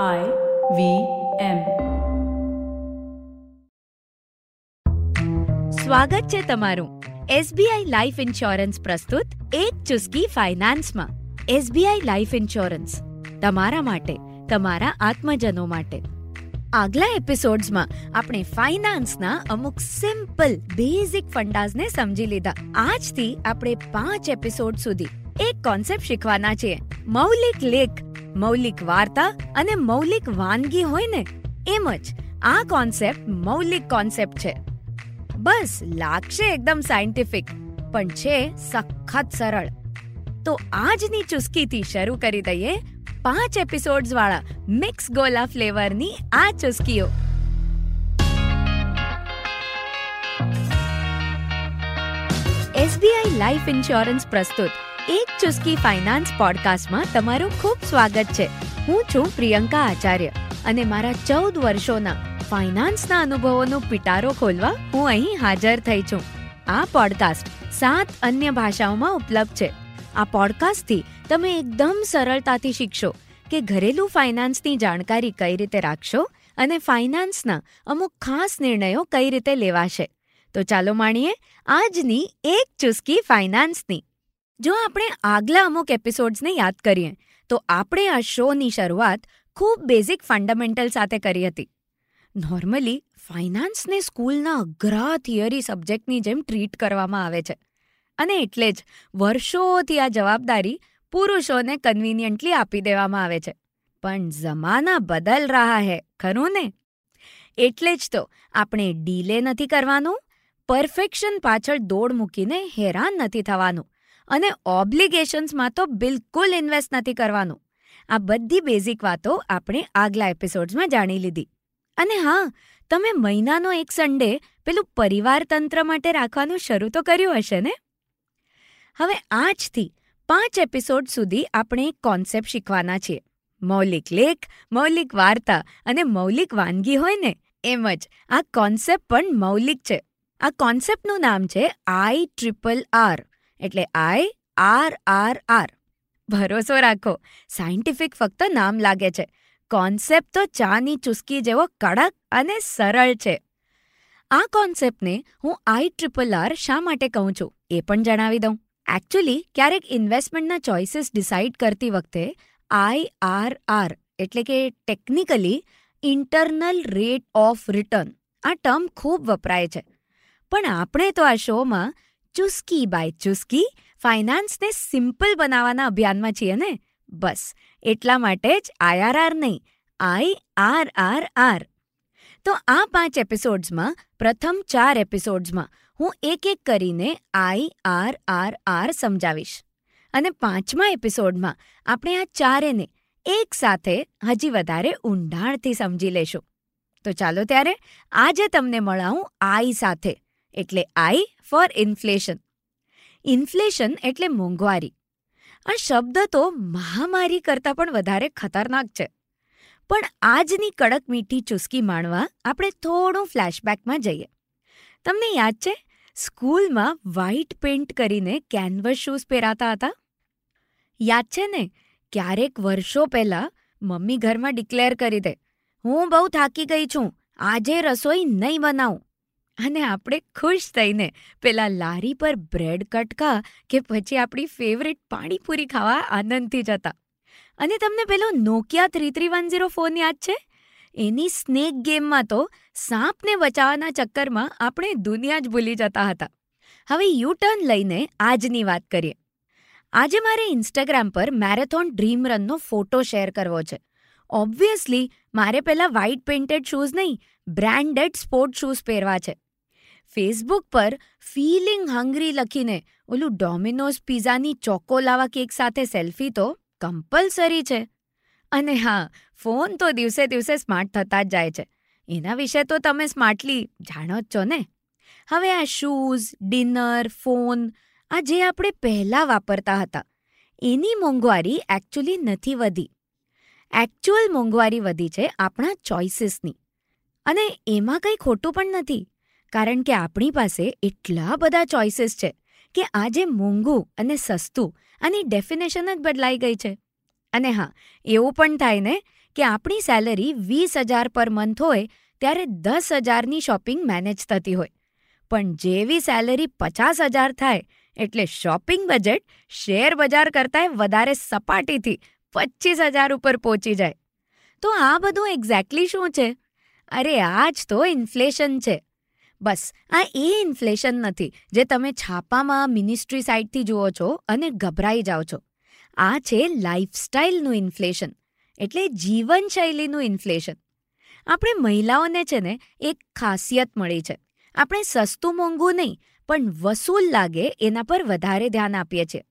I V M. સ્વાગત છે તમારું એસબીઆઈ લાઈફ ઇન્સ્યોરન્સ પ્રસ્તુત એક ચુસ્કી ફાઇનાન્સમાં. એસબીઆઈ લાઈફ ઇન્સ્યોરન્સ તમારા માટે, તમારા આત્મજનો માટે. આગલા એપિસોડ્સમાં આપણે ફાઇનાન્સના અમુક સિમ્પલ, બેઝિક ફંડાઝને સમજી લીધા. આજથી આપણે પાંચ એપિસોડ સુધી એક કોન્સેપ્ટ શીખવાના છીએ. મૌલિક લેખ મૌલિક વાર્તા અને મૌલિક વાનગી હોય ને, એમ જ આ કોન્સેપ્ટ મૌલિક કોન્સેપ્ટ છે. બસ લાગશે એકદમ સાયન્ટિફિક પણ છે સખત સરળ. તો આજની ચુસ્કીથી શરૂ કરી દઈએ પાંચ એપિસોડ્સ વાળા મિક્સ ગોલા ફ્લેવરની આ ચુસ્કીઓ. એસબીઆઈ લાઈફ ઇન્સ્યોરન્સ પ્રસ્તુત એક ચુસ્કી ફાઇનાન્સ પોડકાસ્ટમાં તમારું ખૂબ સ્વાગત છે. હું છું પ્રિયંકા આચાર્ય અને મારા ચૌદ વર્ષોના ફાઇનાન્સના અનુભવોનો પિટારો ખોલવા હું અહીં હાજર થઈ છું. આ પોડકાસ્ટ સાત અન્ય ભાષાઓમાં ઉપલબ્ધ છે. આ પોડકાસ્ટથી તમે એકદમ સરળતાથી શીખશો કે ઘરેલું ફાઇનાન્સની જાણકારી કઈ રીતે રાખશો અને ફાઇનાન્સના અમુક ખાસ નિર્ણયો કઈ રીતે લેવાશે. તો ચાલો માણીએ આજની એક ચુસ્કી ફાઇનાન્સની. જો આપણે આગલા અમુક એપિસોડ્સને યાદ કરીએ, તો આપણે આ શોની શરૂઆત ખૂબ બેઝિક ફંડામેન્ટલ સાથે કરી હતી. નોર્મલી ફાઇનાન્સને સ્કૂલના અઘરા થિયરી સબ્જેક્ટની જેમ ટ્રીટ કરવામાં આવે છે. અને એટલે જ વર્ષોથી આ જવાબદારી પુરુષોને કન્વિનિયન્ટલી આપી દેવામાં આવે છે. પણ જમાના બદલ રહા હે, ખરું ને? એટલે જ તો આપણે ડીલે નથી કરવાનું પરફેક્શન પાછળ દોડ મૂકીને હેરાન નથી થવાનું. અને ઓબ્લિગેશન્સમાં તો બિલકુલ ઇન્વેસ્ટ નથી કરવાનું. આ બધી બેઝિક વાતો આપણે આગલા એપિસોડ્સમાં જાણી લીધી. અને હા, તમે મહિનાનો એક સન્ડે પેલું પરિવાર તંત્ર માટે રાખવાનું શરૂ તો કર્યું હશે ને? હવે આજથી પાંચ એપિસોડ સુધી આપણે એક કોન્સેપ્ટ શીખવાના છીએ. મૌલિક લેખ, મૌલિક વાર્તા અને મૌલિક વાનગી હોય ને, એમ જ. આ કોન્સેપ્ટ પણ મૌલિક છે. આ કોન્સેપ્ટનું નામ છે આઈ ટ્રિપલ આર એટલે આઈ આર આર આર. ભરોસો રાખો, સાયન્ટિફિક ફક્ત નામ લાગે છે. કોન્સેપ્ટ તો ચાની ચુસ્કી જેવો કડક અને સરળ છે. આ કોન્સેપ્ટને હું આઈ ટ્રિપલ આર શા માટે કહું છું એ પણ જણાવી દઉં. એકચ્યુઅલી ક્યારેક ઇન્વેસ્ટમેન્ટના ચોઇસીસ ડિસાઇડ કરતી વખતે આઈ આર આર એટલે કે technically internal rate of return આ ટર્મ ખૂબ વપરાય છે. પણ આપણે તો આ શોમાં ચુસ્કી બાય ચુસ્કી ફાઇનાન્સને સિમ્પલ બનાવવાના અભિયાનમાં છીએ ને? બસ, એટલા માટે જ આઈઆરઆર નહીં, આઈ આર આર આર. તો આ પાંચ એપિસોડ્સમાં, પ્રથમ ચાર એપિસોડ્સમાં, હું એક એક કરીને આઈ આર આર આર સમજાવીશ. અને પાંચમા એપિસોડમાં, આપણે આ ચારેને એક સાથે હજી વધારે ઊંડાણથી સમજી લેશું. તો ચાલો ત્યારે આજે તમને મળાવું આઈ સાથે. એટલે આઈ ફોર ઇન્ફ્લેશન. ઇન્ફ્લેશન એટલે મોંઘવારી. આ શબ્દ તો મહામારી કરતાં પણ વધારે ખતરનાક છે. પણ આજની કડક મીઠી ચુસ્કી માણવા આપણે થોડું ફ્લેશબેકમાં જઈએ. તમને યાદ છે, સ્કૂલમાં વ્હાઇટ પેઇન્ટ કરીને કેનવસ શૂઝ પહેરાતા હતા? યાદ છે ને, ક્યારેક વર્ષો પહેલાં મમ્મી ઘરમાં ડિક્લેર કરી દે, હું બહુ થાકી ગઈ છું, આજે રસોઈ નહીં બનાવું. અને આપણે ખુશ થઈને પેલા લારી પર બ્રેડ કટકા કે પછી આપણી ફેવરેટ પાણીપુરી ખાવા આનંદથી જતા. અને તમને પેલો Nokia three three one zero phone યાદ છે? એની સ્નેક ગેમમાં તો સાપને બચાવવાના ચક્કરમાં આપણે દુનિયા જ ભૂલી જતા હતા. હવે યુ ટર્ન લઈને આજની વાત કરીએ. આજે મારે ઇન્સ્ટાગ્રામ પર મેરેથોન ડ્રીમ રનનો ફોટો શેર કરવો છે. ઓબ્વિયસલી મારે પહેલાં વ્હાઇટ પેઇન્ટેડ શૂઝ નહીં બ્રાન્ડેડ સ્પોર્ટ શૂઝ પહેરવા છે. ફેસબુક પર ફીલિંગ હંગ્રી લખીને, ઓલું ડોમિનોઝ પિઝાની ચોકો લાવા કેક સાથે સેલ્ફી તો કમ્પલસરી છે. અને હા ફોન તો દિવસે દિવસે સ્માર્ટ થતા જ જાય છે. એના વિશે તો તમે સ્માર્ટલી જાણો જ છો ને? હવે આ શૂઝ ડિનર ફોન આ જે આપણે પહેલાં વાપરતા હતા, એની મોંઘવારી એકચ્યુઅલી નથી વધી. એકચ્યુઅલ મોંઘવારી વધી છે આપણા ચોઇસીસની અને એમાં કંઈ ખોટું પણ નથી. કારણ કે આપણી પાસે એટલા બધા ચોઇસીસ છે કે આજે મોંઘું અને સસ્તું આની ડેફિનેશન જ બદલાઈ ગઈ છે. અને હા, એવું પણ થાય ને કે આપણી સેલરી વીસ હજાર પર મંથ હોય ત્યારે દસ હજારની શોપિંગ મેનેજ થતી હોય. પણ જેવી સેલરી પચાસ હજાર થાય એટલે શોપિંગ બજેટ શેર બજાર કરતાંય વધારે સપાટીથી પચીસ હજાર ઉપર પહોંચી જાય. તો આ બધું એક્ઝેક્ટલી શું છે? અરે આ જ તો ઇન્ફ્લેશન છે. બસ, આ એ ઇન્ફ્લેશન નથી, જે તમે છાપામાં મિનિસ્ટ્રી સાઇડથી જુઓ છો અને ગભરાઈ જાઓ છો. આ છે લાઇફસ્ટાઇલનું ઇન્ફ્લેશન, એટલે જીવનશૈલીનું ઇન્ફ્લેશન. આપણે મહિલાઓને છે ને એક ખાસિયત મળી છે. આપણે સસ્તું મોંઘું નહીં, પણ વસૂલ લાગે એના પર વધારે ધ્યાન આપીએ છીએ.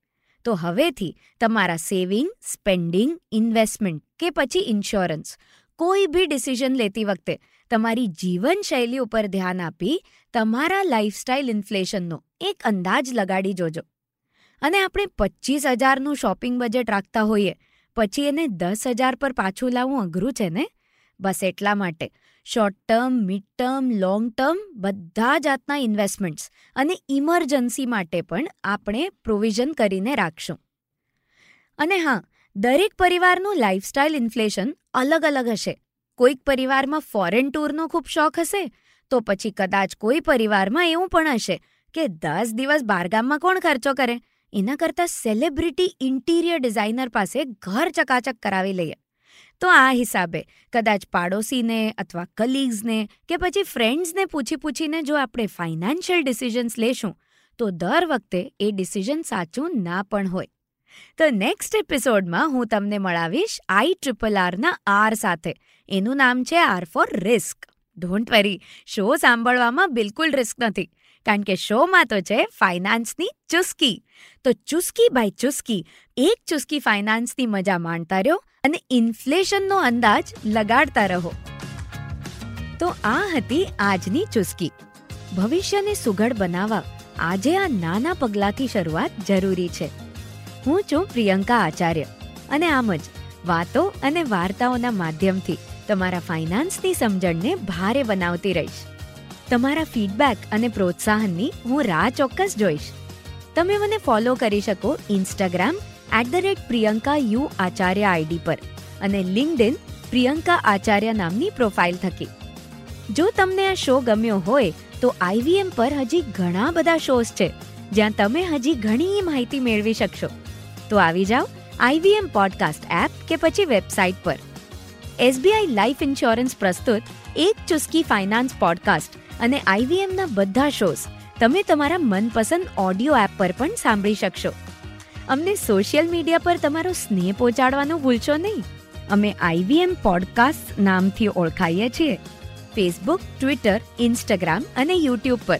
તો હવેથી તમારા સેવિંગ, સ્પેન્ડિંગ, ઇન્વેસ્ટમેન્ટ કે પછી ઇન્સ્યોરન્સ, કોઈ બી ડિસિઝન લેતી વખતે તમારી જીવનશૈલી ઉપર ધ્યાન આપી તમારા લાઇફસ્ટાઇલ ઇન્ફ્લેશનનો એક અંદાજ લગાડી જોજો. અને આપણે પચીસ હજારનું શોપિંગ બજેટ રાખતા હોઈએ, પછી એને દસ હજાર પર પાછું લાવવું અઘરું છે ને? બસ એટલા માટે. Short term mid term long term બધા જાતના ઇન્વેસ્ટમેન્ટ્સ અને ઇમરજન્સી માટે પણ આપણે પ્રોવિઝન કરીને રાખશું. અને હા, દરેક પરિવારનું લાઇફસ્ટાઇલ ઇન્ફ્લેશન અલગ અલગ હશે. કોઈક પરિવારમાં ફોરેન ટૂરનો ખૂબ શોખ હશે, તો પછી કદાચ કોઈ પરિવારમાં એવું પણ હશે કે દસ દિવસ બારગામમાં કોણ ખર્ચો કરે? એના કરતાં સેલિબ્રિટી ઇન્ટિરિયર ડિઝાઇનર પાસે ઘર ચકાચક કરાવી લઈએ. તો આ હિસાબે કદાચ પાડોશીને અથવા કલીગ્સને કે પછી ફ્રેન્ડ્સને પૂછી પૂછીને જો આપણે ફાઇનાન્શિયલ ડિસિઝન્સ લેશું, તો દર વખતે એ ડિસિઝન સાચું ના પણ હોય. તો નેક્સ્ટ એપિસોડમાં હું તમને મળાવીશ આઈ ટ્રિપલ આરના આર સાથે. એનું નામ છે R for risk don't worry show સાંભળવામાં બિલકુલ રિસ્ક નથી. કારણ કે શોમાં તો છે ફાઇનાન્સની ચુસ્કી. તો ચુસ્કી બાય ચુસ્કી, એક ચુસ્કી ફાઇનાન્સની મજા માણતા રહ્યો અને ઇન્ફ્લેશનનો અંદાજ લગાડતા રહો. તો આ હતી આજની ચુસ્કી. ભવિષ્યને સુઘડ બનાવવા. આજે આ નાના પગલાંથી શરૂઆત જરૂરી છે. હું છું પ્રિયંકા આચાર્ય. અને આમ જ, વાતો અને વાર્તાઓના માધ્યમથી તમારા ફાઇનાન્સની સમજણને ભારે બનાવતી રહીશ. તમારા ફીડબેક અને પ્રોત્સાહનની હું રાહ ચોક્કસ જોઈશ. તમે મને ફોલો કરી શકો Instagram at the rate Priyanka U Acharya ID પર અને લિંકડિન પ્રિયંકા આચાર્ય નામની પ્રોફાઇલ થકી. જો તમને આ શો ગમ્યો હોય, તો આઈવીએમ પર હજી ઘણા બધા શોઝ છે, જ્યાં તમે હજી ઘણી માહિતી મેળવી શકશો. તો આવી જાઓ. આઈવીએમ પોડકાસ્ટ એપ કે પછી વેબસાઇટ પર. એસબીઆઈ લાઈફ ઇન્સ્યોરન્સ પ્રસ્તુત એક ચુસ્કી ફાઇનાન્સ પોડકાસ્ટ અને આઈવીએમના બધા શોઝ તમે તમારા મનપસંદ ઓડિયો એપ પર પણ સાંભળી શકશો. અમને સોશિયલ મીડિયા પર તમારો સ્નેહ પહોંચાડવાનું ભૂલશો નહીં. અમે આઈવીએમ પોડકાસ્ટ નામથી ઓળખાઈએ છીએ. ફેસબુક ટ્વિટર ઇન્સ્ટાગ્રામ અને યુટ્યુબ પર.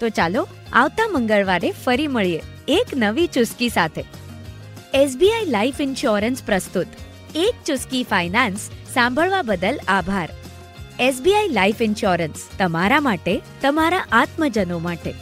તો ચાલો આવતા મંગળવારે ફરી મળીએ એક નવી ચુસ્કી સાથે. એસબીઆઈ લાઈફ ઇન્સ્યોરન્સ પ્રસ્તુત. એક ચુસ્કી ફાઇનાન્સ સાંભળવા બદલ આભાર. એસબીઆઈ લાઈફ ઇન્સ્યોરન્સ તમારા માટે, તમારા આત્મજનો માટે.